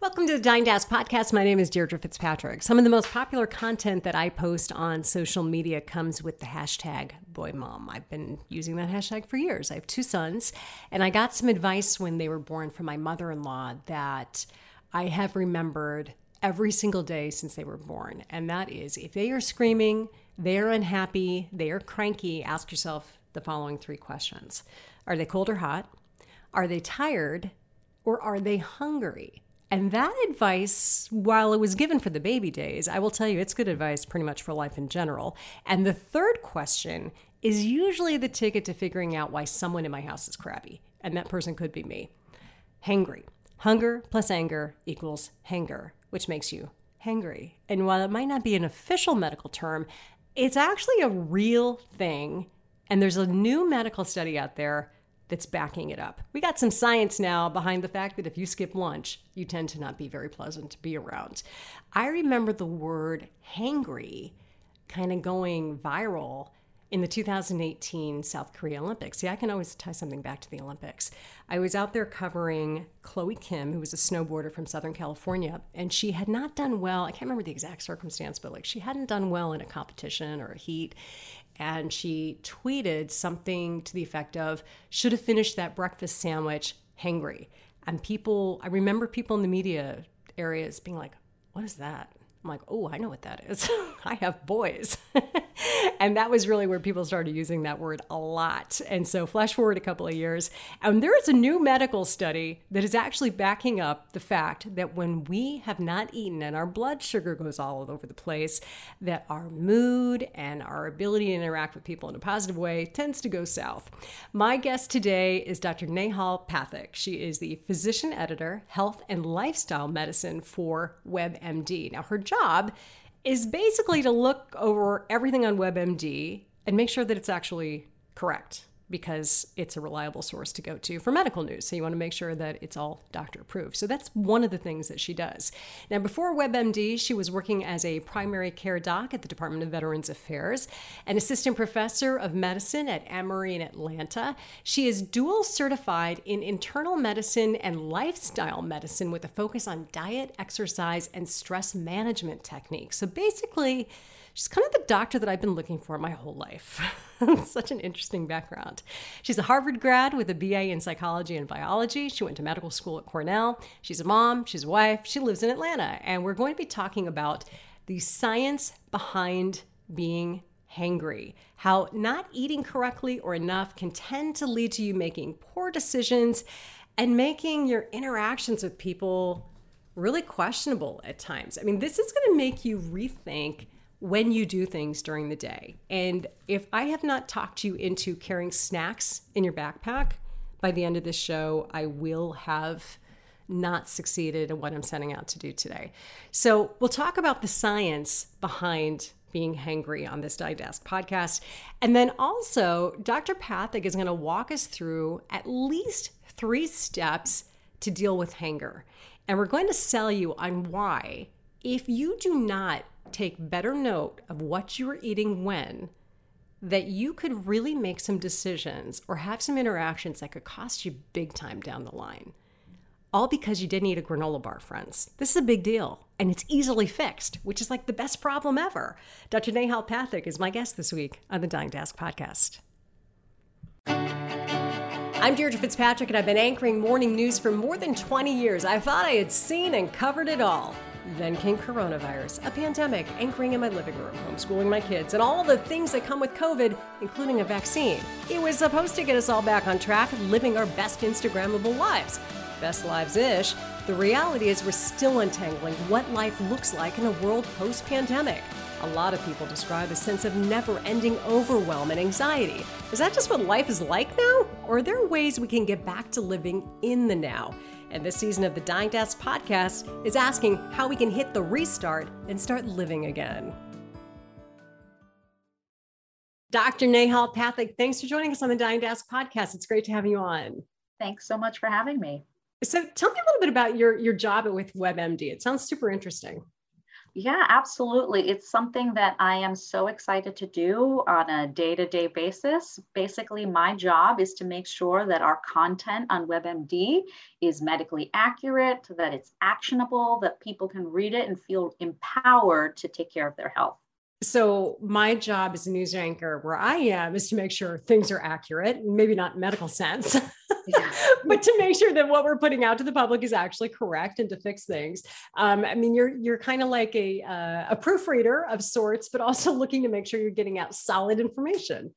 Welcome to the Dying to Ask podcast. My name is Deirdre Fitzpatrick. Some of the most popular content that I post on social media comes with the hashtag BoyMom. I've been using that hashtag for years. I have two sons, and I got some advice when they were born from my mother in law that I have remembered every single day since they were born. And that is if they are screaming, they are unhappy, they are cranky, ask yourself the following three questions Are they cold or hot? Are they tired? Or are they hungry? And that advice, while it was given for the baby days, I will tell you it's good advice pretty much for life in general. And the third question is usually the ticket to figuring out why someone in my house is crabby. And that person could be me. Hangry. Hunger plus anger equals hanger, which makes you hangry. And while it might not be an official medical term, it's actually a real thing. And there's a new medical study out there that's backing it up. We got some science now behind the fact that if you skip lunch, you tend to not be very pleasant to be around. I remember the word hangry kind of going viral in the 2018 South Korea Olympics. See, I can always tie something back to the Olympics. I was out there covering Chloe Kim, who was a snowboarder from Southern California, and she had not done well. I can't remember the exact circumstance, but like she hadn't done well in a competition or a heat and she tweeted something to the effect of should have finished that breakfast sandwich hangry and people i remember people in the media areas being like what is that I'm like, oh, I know what that is. I have boys. and that was really where people started using that word a lot. And so, flash forward a couple of years, and there is a new medical study that is actually backing up the fact that when we have not eaten and our blood sugar goes all over the place, that our mood and our ability to interact with people in a positive way tends to go south. My guest today is Dr. Neha Pathak. She is the physician editor, health and lifestyle medicine for WebMD. Now, her job is basically to look over everything on WebMD and make sure that it's actually correct because it's a reliable source to go to for medical news. So you want to make sure that it's all doctor approved. So that's one of the things that she does. Now, before WebMD, she was working as a primary care doc at the Department of Veterans Affairs, an assistant professor of medicine at Emory in Atlanta. She is dual certified in internal medicine and lifestyle medicine with a focus on diet, exercise, and stress management techniques. So basically, She's kind of the doctor that I've been looking for my whole life. Such an interesting background. She's a Harvard grad with a BA in psychology and biology. She went to medical school at Cornell. She's a mom, she's a wife, she lives in Atlanta. And we're going to be talking about the science behind being hangry, how not eating correctly or enough can tend to lead to you making poor decisions and making your interactions with people really questionable at times. I mean, this is going to make you rethink when you do things during the day. And if I have not talked you into carrying snacks in your backpack, by the end of this show, I will have not succeeded in what I'm setting out to do today. So, we'll talk about the science behind being hangry on this Dying to Ask podcast. And then also, Dr. Pathak is going to walk us through at least three steps to deal with hanger. And we're going to sell you on why, if you do not take better note of what you are eating when, that you could really make some decisions or have some interactions that could cost you big time down the line. All because you didn't eat a granola bar, friends. This is a big deal, and it's easily fixed, which is like the best problem ever. Dr. Neha Pathak is my guest this week on the Dying to Ask podcast. I'm Deirdre Fitzpatrick, and I've been anchoring morning news for more than 20 years. I thought I had seen and covered it all. Then came coronavirus, a pandemic, anchoring in my living room, homeschooling my kids, and all the things that come with COVID, including a vaccine. It was supposed to get us all back on track, living our best Instagrammable lives. Best lives ish. The reality is, we're still untangling what life looks like in a world post pandemic. A lot of people describe a sense of never ending overwhelm and anxiety. Is that just what life is like now? Or are there ways we can get back to living in the now? And this season of the Dying to Ask podcast is asking how we can hit the restart and start living again. Dr. Neha Pathak, thanks for joining us on the Dying to Ask podcast. It's great to have you on. Thanks so much for having me. So tell me a little bit about your, your job with WebMD. It sounds super interesting. Yeah, absolutely. It's something that I am so excited to do on a day to day basis. Basically, my job is to make sure that our content on WebMD is medically accurate, that it's actionable, that people can read it and feel empowered to take care of their health. So, my job as a news anchor where I am is to make sure things are accurate, maybe not medical sense. but to make sure that what we're putting out to the public is actually correct and to fix things. Um, I mean, you're you're kind of like a uh, a proofreader of sorts, but also looking to make sure you're getting out solid information.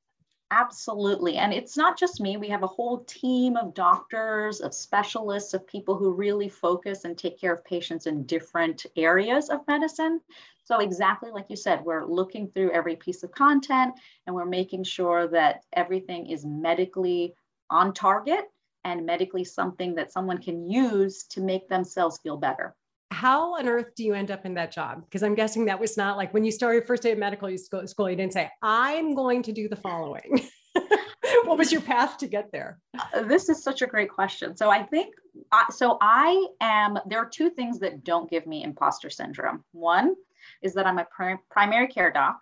Absolutely. And it's not just me. We have a whole team of doctors, of specialists, of people who really focus and take care of patients in different areas of medicine. So, exactly like you said, we're looking through every piece of content and we're making sure that everything is medically on target and medically something that someone can use to make themselves feel better. How on earth do you end up in that job? Because I'm guessing that was not like when you started first day of medical school, you didn't say, I'm going to do the following. what was your path to get there? Uh, this is such a great question. So I think, uh, so I am, there are two things that don't give me imposter syndrome. One is that I'm a pr- primary care doc.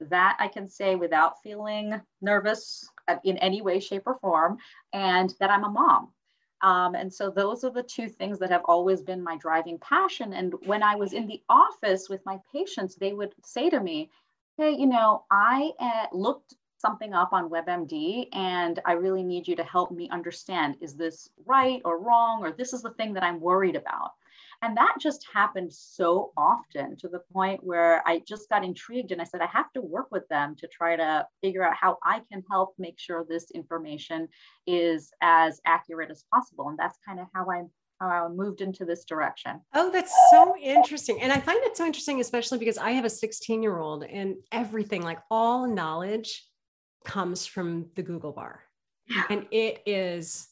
That I can say without feeling nervous in any way, shape, or form, and that I'm a mom. Um, and so those are the two things that have always been my driving passion. And when I was in the office with my patients, they would say to me, Hey, you know, I uh, looked something up on WebMD and I really need you to help me understand is this right or wrong, or this is the thing that I'm worried about. And that just happened so often to the point where I just got intrigued and I said, I have to work with them to try to figure out how I can help make sure this information is as accurate as possible. And that's kind of how I'm uh, moved into this direction. Oh, that's so interesting. And I find it so interesting, especially because I have a 16 year old and everything, like all knowledge comes from the Google bar. And it is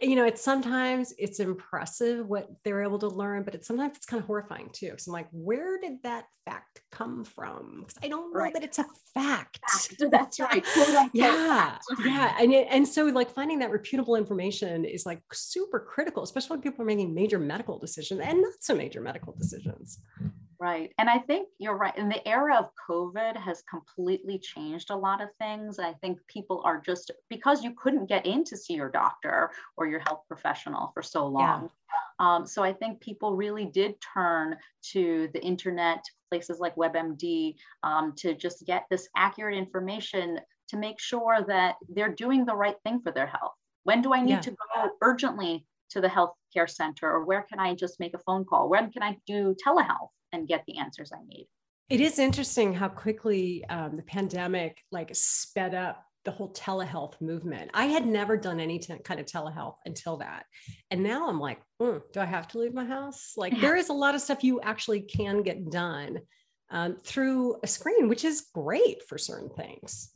you know, it's sometimes it's impressive what they're able to learn, but it's sometimes it's kind of horrifying too. Because I'm like, where did that fact come from? Because I don't know right. that it's a fact. fact. That's right. yeah, yeah, and it, and so like finding that reputable information is like super critical, especially when people are making major medical decisions and not so major medical decisions. Right. And I think you're right. And the era of COVID has completely changed a lot of things. I think people are just because you couldn't get in to see your doctor or your health professional for so long. Yeah. Um, so I think people really did turn to the internet, places like WebMD, um, to just get this accurate information to make sure that they're doing the right thing for their health. When do I need yeah. to go urgently to the healthcare center or where can I just make a phone call? When can I do telehealth? And get the answers I need. It is interesting how quickly um, the pandemic like sped up the whole telehealth movement. I had never done any t- kind of telehealth until that. And now I'm like, mm, do I have to leave my house? Like, there is a lot of stuff you actually can get done um, through a screen, which is great for certain things.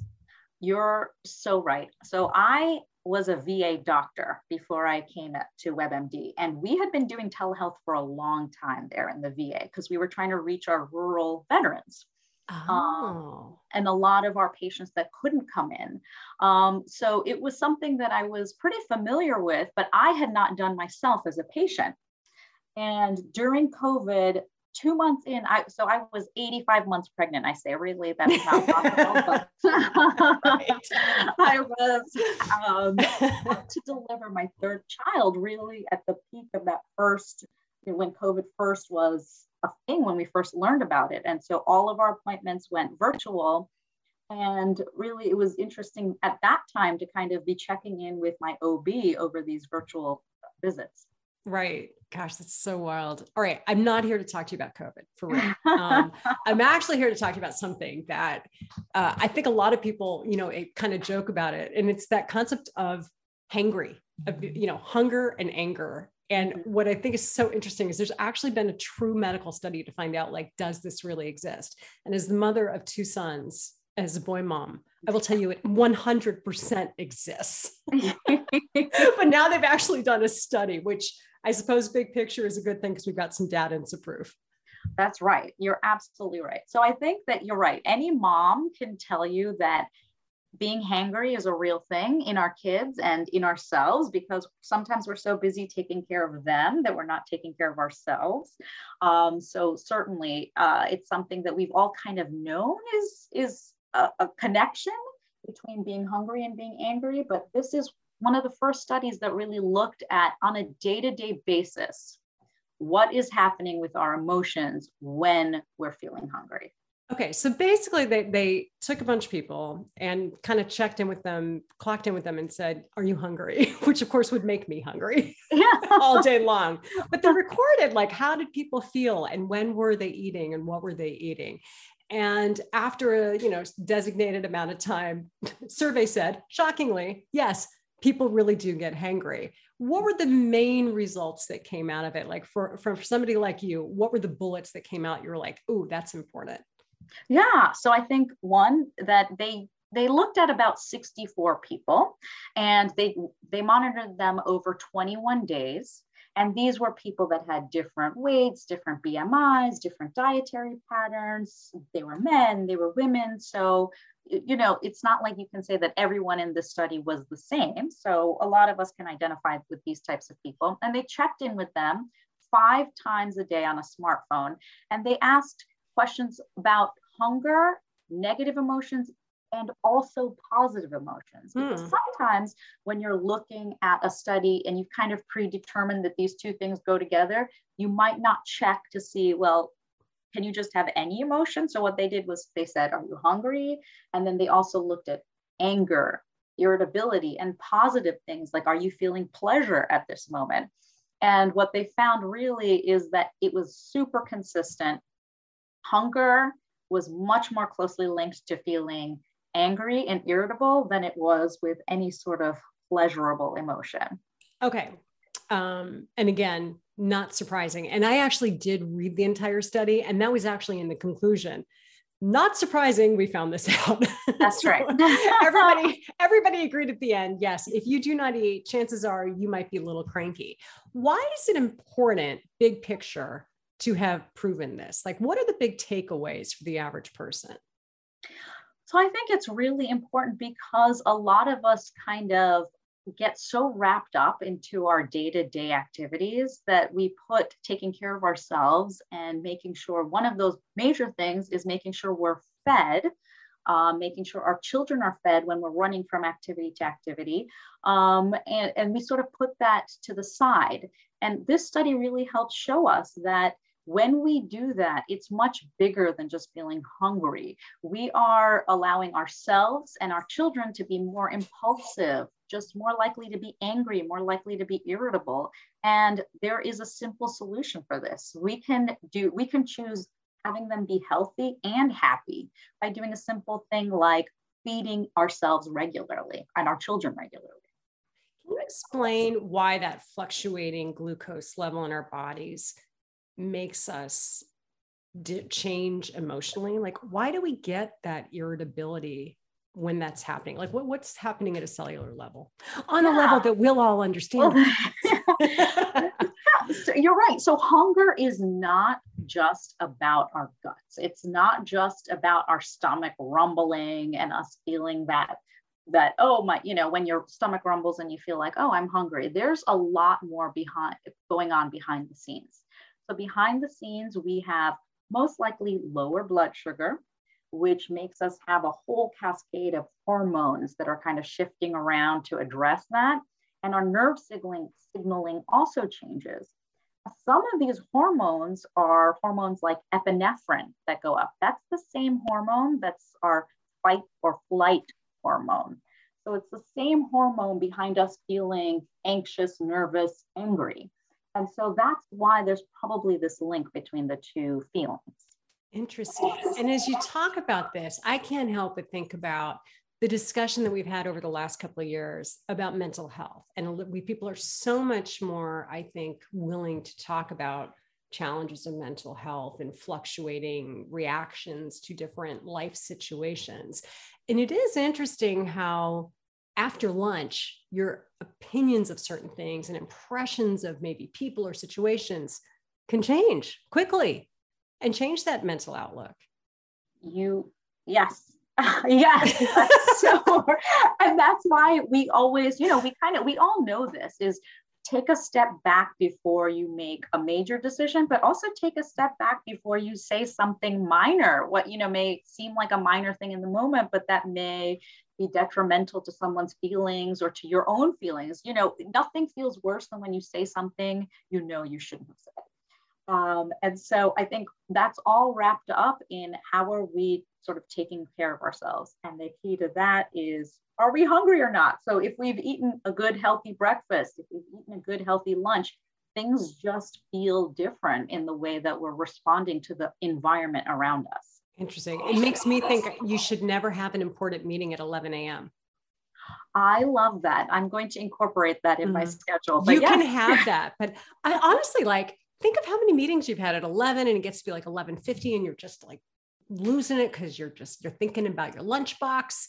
You're so right. So I was a VA doctor before I came to WebMD. And we had been doing telehealth for a long time there in the VA because we were trying to reach our rural veterans. Oh. Um, and a lot of our patients that couldn't come in. Um, so it was something that I was pretty familiar with, but I had not done myself as a patient. And during COVID, two months in, I so I was 85 months pregnant. I say really that is not possible, but I was um, to deliver my third child really at the peak of that first when COVID first was a thing when we first learned about it. And so all of our appointments went virtual. And really, it was interesting at that time to kind of be checking in with my OB over these virtual visits. Right. Gosh, that's so wild. All right. I'm not here to talk to you about COVID for real. Um, I'm actually here to talk to you about something that uh, I think a lot of people, you know, kind of joke about it. And it's that concept of hangry, of, you know, hunger and anger. And mm-hmm. what I think is so interesting is there's actually been a true medical study to find out, like, does this really exist? And as the mother of two sons, as a boy mom, I will tell you it 100% exists. but now they've actually done a study, which I suppose big picture is a good thing because we've got some data and some proof. That's right. You're absolutely right. So I think that you're right. Any mom can tell you that being hangry is a real thing in our kids and in ourselves because sometimes we're so busy taking care of them that we're not taking care of ourselves. Um, so certainly, uh, it's something that we've all kind of known is is a, a connection between being hungry and being angry. But this is one of the first studies that really looked at on a day-to-day basis what is happening with our emotions when we're feeling hungry. Okay, so basically they they took a bunch of people and kind of checked in with them, clocked in with them and said, "Are you hungry?" which of course would make me hungry all day long. But they recorded like how did people feel and when were they eating and what were they eating? And after a, you know, designated amount of time, survey said, shockingly, yes, people really do get hangry. What were the main results that came out of it? Like for, for somebody like you, what were the bullets that came out? You were like, oh, that's important. Yeah. So I think one that they they looked at about 64 people and they they monitored them over 21 days and these were people that had different weights different bmis different dietary patterns. They were men they were women. So you know it's not like you can say that everyone in this study was the same. So a lot of us can identify with these types of people. And they checked in with them five times a day on a smartphone. And they asked questions about hunger, negative emotions, and also positive emotions. Because mm. sometimes when you're looking at a study and you've kind of predetermined that these two things go together, you might not check to see, well, can you just have any emotion? So what they did was they said, Are you hungry? And then they also looked at anger, irritability, and positive things like, Are you feeling pleasure at this moment? And what they found really is that it was super consistent hunger was much more closely linked to feeling angry and irritable than it was with any sort of pleasurable emotion. Okay. Um, and again, not surprising. And I actually did read the entire study, and that was actually in the conclusion. Not surprising, we found this out. That's so right. everybody, everybody agreed at the end. Yes, if you do not eat, chances are you might be a little cranky. Why is it important, big picture, to have proven this? Like, what are the big takeaways for the average person? So, I think it's really important because a lot of us kind of get so wrapped up into our day to day activities that we put taking care of ourselves and making sure one of those major things is making sure we're fed. Uh, making sure our children are fed when we're running from activity to activity. Um, and, and we sort of put that to the side. And this study really helps show us that when we do that, it's much bigger than just feeling hungry. We are allowing ourselves and our children to be more impulsive, just more likely to be angry, more likely to be irritable. And there is a simple solution for this. We can do, we can choose having them be healthy and happy by doing a simple thing like feeding ourselves regularly and our children regularly. Can you explain why that fluctuating glucose level in our bodies makes us change emotionally? Like why do we get that irritability when that's happening? Like what, what's happening at a cellular level? On yeah. a level that we'll all understand. So you're right. So hunger is not just about our guts. It's not just about our stomach rumbling and us feeling that that oh my you know when your stomach rumbles and you feel like oh i'm hungry. There's a lot more behind going on behind the scenes so behind the scenes, we have most likely lower blood sugar, which makes us have a whole cascade of hormones that are kind of shifting around to address that. And our nerve signaling, signaling also changes. Some of these hormones are hormones like epinephrine that go up. That's the same hormone that's our fight or flight hormone. So it's the same hormone behind us feeling anxious, nervous, angry. And so that's why there's probably this link between the two feelings. Interesting. And as you talk about this, I can't help but think about the discussion that we've had over the last couple of years about mental health. And we people are so much more, I think, willing to talk about challenges of mental health and fluctuating reactions to different life situations. And it is interesting how after lunch, your opinions of certain things and impressions of maybe people or situations can change quickly and change that mental outlook. You, yes, yes, so, and that's why we always, you know, we kind of, we all know this is take a step back before you make a major decision, but also take a step back before you say something minor. What, you know, may seem like a minor thing in the moment, but that may be detrimental to someone's feelings or to your own feelings. You know, nothing feels worse than when you say something you know you shouldn't have said. Um, and so I think that's all wrapped up in how are we sort of taking care of ourselves. And the key to that is are we hungry or not? So if we've eaten a good, healthy breakfast, if we've eaten a good, healthy lunch, things just feel different in the way that we're responding to the environment around us. Interesting. It makes me think you should never have an important meeting at 11 a.m. I love that. I'm going to incorporate that in mm. my schedule. But you yes. can have that. But I honestly like think of how many meetings you've had at 11 and it gets to be like 11:50 and you're just like losing it cuz you're just you're thinking about your lunchbox.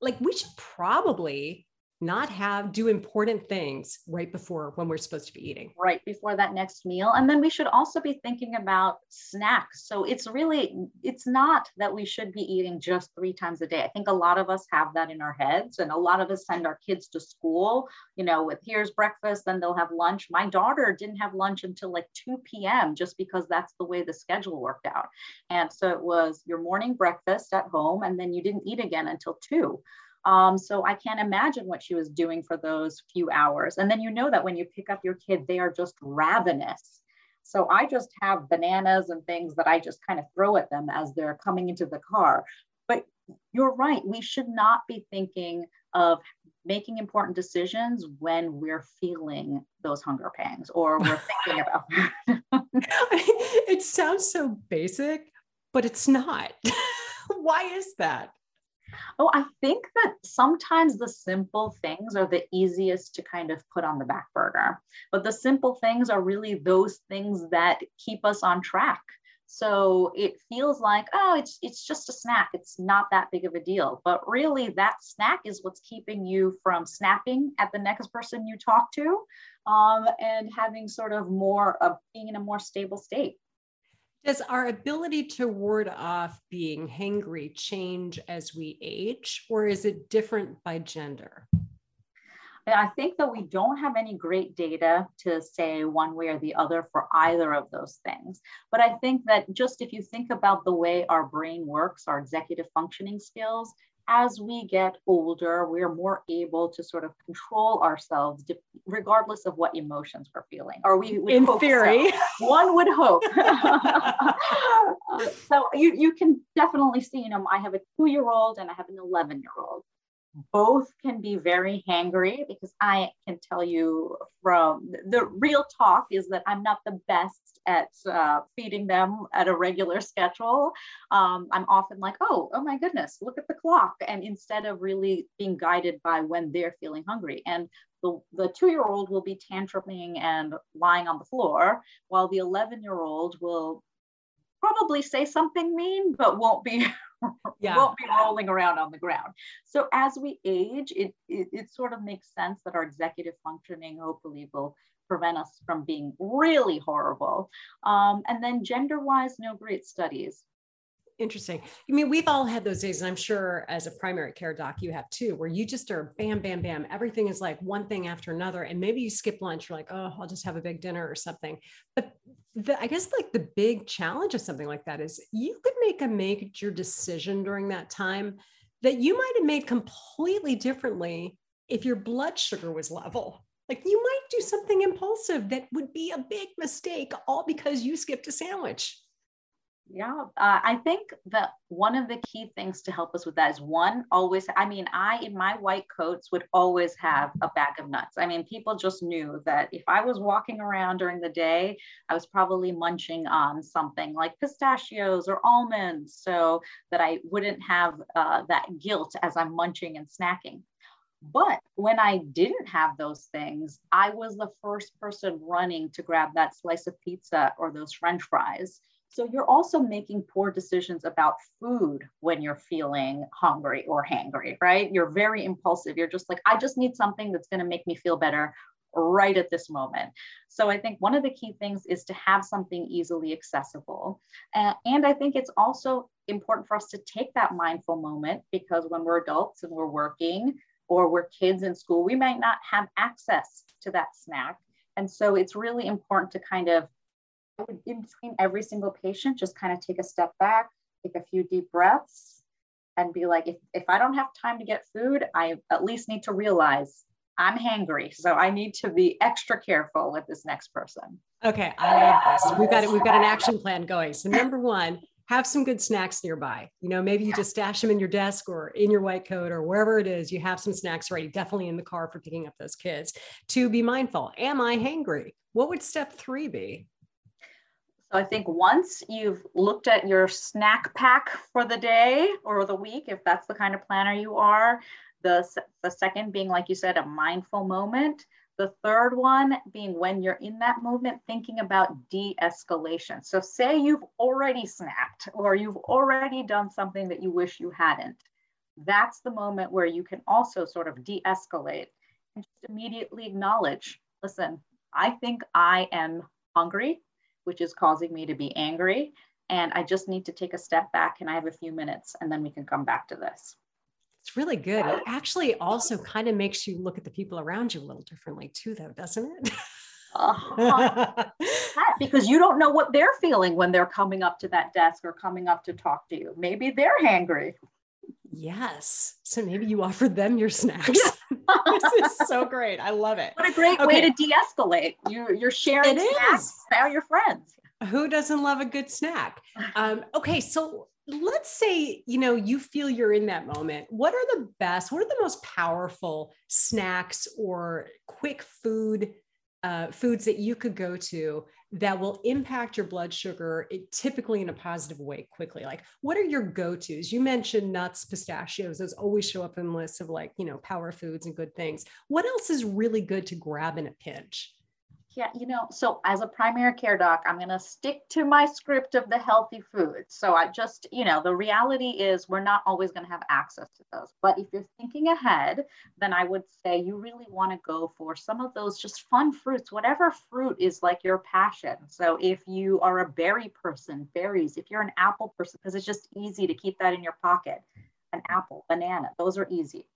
Like we should probably not have do important things right before when we're supposed to be eating. Right before that next meal. And then we should also be thinking about snacks. So it's really it's not that we should be eating just three times a day. I think a lot of us have that in our heads and a lot of us send our kids to school you know with here's breakfast then they'll have lunch. My daughter didn't have lunch until like 2 p.m just because that's the way the schedule worked out. And so it was your morning breakfast at home and then you didn't eat again until 2 um, so I can't imagine what she was doing for those few hours. And then you know that when you pick up your kid, they are just ravenous. So I just have bananas and things that I just kind of throw at them as they're coming into the car. But you're right, we should not be thinking of making important decisions when we're feeling those hunger pangs or we're thinking about it sounds so basic, but it's not. Why is that? Oh, I think that sometimes the simple things are the easiest to kind of put on the back burner. But the simple things are really those things that keep us on track. So it feels like, oh, it's it's just a snack. It's not that big of a deal. But really, that snack is what's keeping you from snapping at the next person you talk to, um, and having sort of more of being in a more stable state. Does our ability to ward off being hangry change as we age, or is it different by gender? I think that we don't have any great data to say one way or the other for either of those things. But I think that just if you think about the way our brain works, our executive functioning skills, as we get older, we're more able to sort of control ourselves regardless of what emotions we're feeling. Or we, in theory, so. one would hope. so you, you can definitely see, you know, I have a two year old and I have an 11 year old both can be very hangry because I can tell you from the real talk is that I'm not the best at uh, feeding them at a regular schedule. Um, I'm often like, oh, oh my goodness, look at the clock. And instead of really being guided by when they're feeling hungry. And the, the two year old will be tantruming and lying on the floor, while the 11 year old will probably say something mean, but won't be yeah. won't be rolling around on the ground. So as we age, it, it, it sort of makes sense that our executive functioning hopefully will prevent us from being really horrible. Um, and then gender wise, no great studies. Interesting. I mean, we've all had those days, and I'm sure as a primary care doc, you have too, where you just are bam, bam, bam. Everything is like one thing after another. And maybe you skip lunch, you're like, oh, I'll just have a big dinner or something. But the, I guess like the big challenge of something like that is you could make a major decision during that time that you might have made completely differently if your blood sugar was level. Like you might do something impulsive that would be a big mistake, all because you skipped a sandwich. Yeah, uh, I think that one of the key things to help us with that is one, always, I mean, I in my white coats would always have a bag of nuts. I mean, people just knew that if I was walking around during the day, I was probably munching on something like pistachios or almonds so that I wouldn't have uh, that guilt as I'm munching and snacking. But when I didn't have those things, I was the first person running to grab that slice of pizza or those french fries so you're also making poor decisions about food when you're feeling hungry or hangry, right? You're very impulsive. You're just like, I just need something that's going to make me feel better right at this moment. So I think one of the key things is to have something easily accessible. Uh, and I think it's also important for us to take that mindful moment because when we're adults and we're working or we're kids in school, we might not have access to that snack. And so it's really important to kind of, in between every single patient, just kind of take a step back, take a few deep breaths, and be like, if, if I don't have time to get food, I at least need to realize I'm hangry, so I need to be extra careful with this next person. Okay, I love this. We've got it. We've got an action plan going. So number one, have some good snacks nearby. You know, maybe you just stash them in your desk or in your white coat or wherever it is. You have some snacks ready. Definitely in the car for picking up those kids. To be mindful. Am I hangry? What would step three be? So I think once you've looked at your snack pack for the day or the week, if that's the kind of planner you are, the, the second being, like you said, a mindful moment. The third one being when you're in that movement, thinking about de escalation. So, say you've already snapped or you've already done something that you wish you hadn't. That's the moment where you can also sort of de escalate and just immediately acknowledge listen, I think I am hungry, which is causing me to be angry. And I just need to take a step back and I have a few minutes and then we can come back to this. It's really good. It actually also kind of makes you look at the people around you a little differently too, though, doesn't it? uh, because you don't know what they're feeling when they're coming up to that desk or coming up to talk to you. Maybe they're hangry. Yes. So maybe you offered them your snacks. this is so great. I love it. What a great okay. way to de-escalate. You, you're sharing it snacks. Is. Now you're friends. Who doesn't love a good snack? Um, okay, so let's say you know you feel you're in that moment what are the best what are the most powerful snacks or quick food uh, foods that you could go to that will impact your blood sugar it, typically in a positive way quickly. Like what are your go-to's? You mentioned nuts pistachios those always show up in lists of like you know power foods and good things. What else is really good to grab in a pinch yeah, you know, so as a primary care doc, I'm going to stick to my script of the healthy foods. So I just, you know, the reality is we're not always going to have access to those. But if you're thinking ahead, then I would say you really want to go for some of those just fun fruits, whatever fruit is like your passion. So if you are a berry person, berries, if you're an apple person, because it's just easy to keep that in your pocket, an apple, banana, those are easy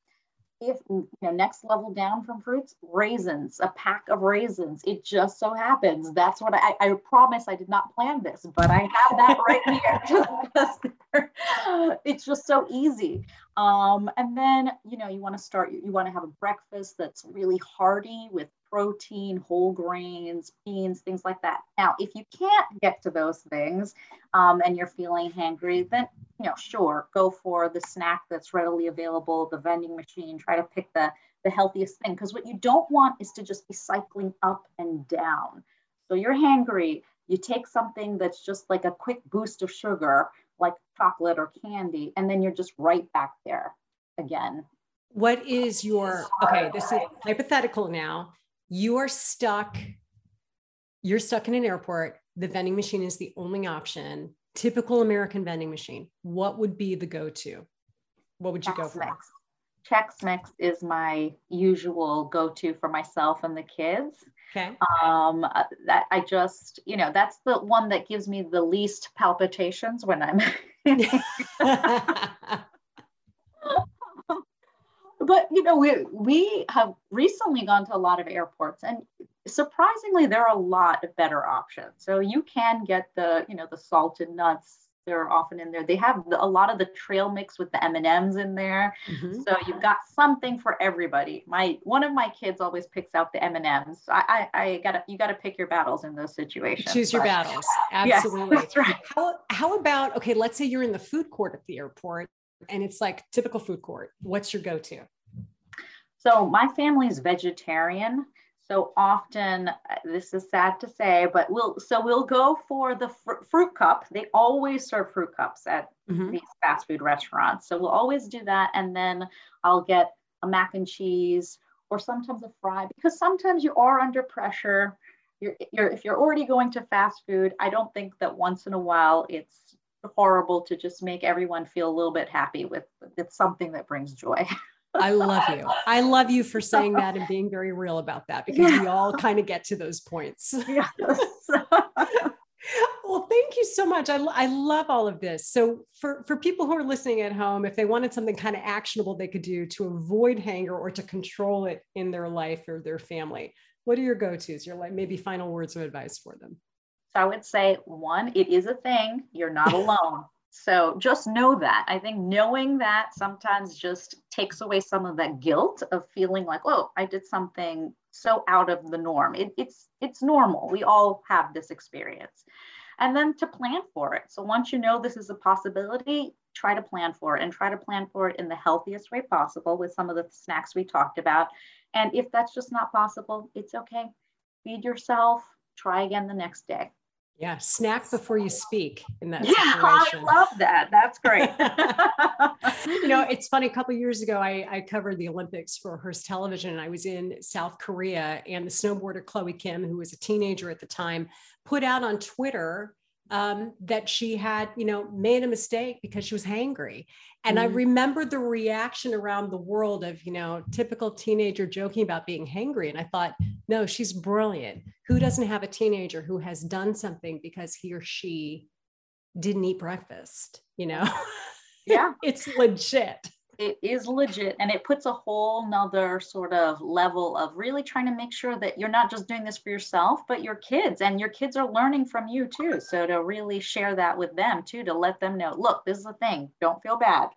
if you know next level down from fruits raisins a pack of raisins. It just so happens. That's what i i promise i did not plan this but i have that right here. It's just so easy. Um, and then you know you want to start you want to have a breakfast that's really hearty with protein, whole grains, beans, things like that. Now, if you can't get to those things um, and you're feeling hangry, then you know, sure, go for the snack that's readily available, the vending machine. Try to pick the the healthiest thing because what you don't want is to just be cycling up and down. So you're hangry. You take something that's just like a quick boost of sugar, like chocolate or candy, and then you're just right back there again. What is your okay? This is hypothetical now you are stuck you're stuck in an airport the vending machine is the only option typical american vending machine what would be the go-to what would you go for mix. Chex Mix is my usual go-to for myself and the kids. Okay. Um, that I just, you know, that's the one that gives me the least palpitations when I'm but you know we we have recently gone to a lot of airports and surprisingly there are a lot of better options so you can get the you know the salted nuts they're often in there they have the, a lot of the trail mix with the m&ms in there mm-hmm. so you've got something for everybody my one of my kids always picks out the m&ms i i, I gotta you gotta pick your battles in those situations choose your battles absolutely yes, right. how, how about okay let's say you're in the food court at the airport and it's like typical food court. What's your go-to? So my family is vegetarian. So often, uh, this is sad to say, but we'll so we'll go for the fr- fruit cup. They always serve fruit cups at mm-hmm. these fast food restaurants. So we'll always do that, and then I'll get a mac and cheese or sometimes a fry because sometimes you are under pressure. You're, you're if you're already going to fast food, I don't think that once in a while it's horrible to just make everyone feel a little bit happy with, with something that brings joy. I love you. I love you for saying that and being very real about that because yeah. we all kind of get to those points. Yes. well, thank you so much. I, I love all of this. So, for, for people who are listening at home, if they wanted something kind of actionable they could do to avoid hanger or to control it in their life or their family, what are your go tos? Your like maybe final words of advice for them? So, I would say one, it is a thing. You're not alone. So just know that. I think knowing that sometimes just takes away some of that guilt of feeling like, oh, I did something so out of the norm. It, it's it's normal. We all have this experience. And then to plan for it. So once you know this is a possibility, try to plan for it and try to plan for it in the healthiest way possible with some of the snacks we talked about. And if that's just not possible, it's okay. Feed yourself, try again the next day. Yeah, snack before you speak in that yeah, oh, situation. I love that. That's great. you know, it's funny. A couple years ago, I, I, covered the Olympics for Hearst Television, and I was in South Korea, and the snowboarder Chloe Kim, who was a teenager at the time, put out on Twitter um, that she had, you know, made a mistake because she was hangry. And mm. I remember the reaction around the world of, you know, typical teenager joking about being hangry. And I thought, no, she's brilliant. Who doesn't have a teenager who has done something because he or she didn't eat breakfast? You know? Yeah. it's legit it is legit and it puts a whole nother sort of level of really trying to make sure that you're not just doing this for yourself but your kids and your kids are learning from you too. So to really share that with them too to let them know look this is a thing. Don't feel bad.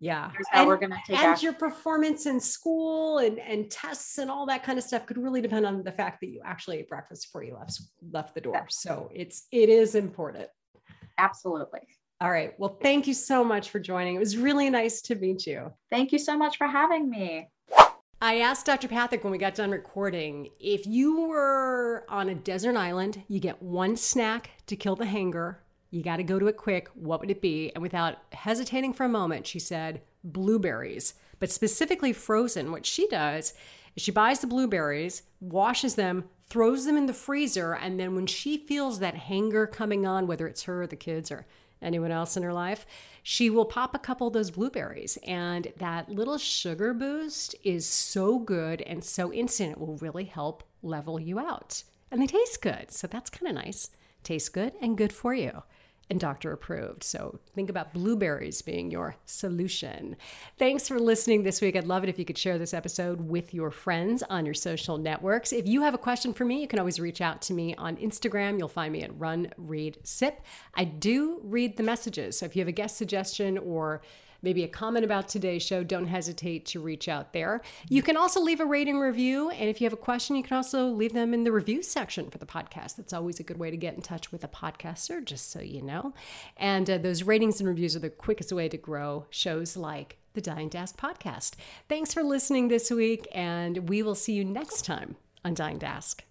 Yeah. Here's how and, we're going to take and action. your performance in school and, and tests and all that kind of stuff could really depend on the fact that you actually ate breakfast before you left left the door. Yeah. so it's it is important. Absolutely all right. Well, thank you so much for joining. It was really nice to meet you. Thank you so much for having me. I asked Dr. Pathak when we got done recording if you were on a desert island, you get one snack to kill the hanger, you got to go to it quick, what would it be? And without hesitating for a moment, she said blueberries, but specifically frozen. What she does is she buys the blueberries, washes them, throws them in the freezer, and then when she feels that hanger coming on, whether it's her or the kids or anyone else in her life, she will pop a couple of those blueberries. And that little sugar boost is so good and so instant, it will really help level you out. And they taste good. So that's kind of nice. Tastes good and good for you and doctor approved. So think about blueberries being your solution. Thanks for listening this week. I'd love it if you could share this episode with your friends on your social networks. If you have a question for me, you can always reach out to me on Instagram. You'll find me at Run Read Sip. I do read the messages. So if you have a guest suggestion or maybe a comment about today's show, don't hesitate to reach out there. You can also leave a rating review. And if you have a question, you can also leave them in the review section for the podcast. That's always a good way to get in touch with a podcaster, just so you know. And uh, those ratings and reviews are the quickest way to grow shows like the Dying to Ask podcast. Thanks for listening this week, and we will see you next time on Dying to Ask.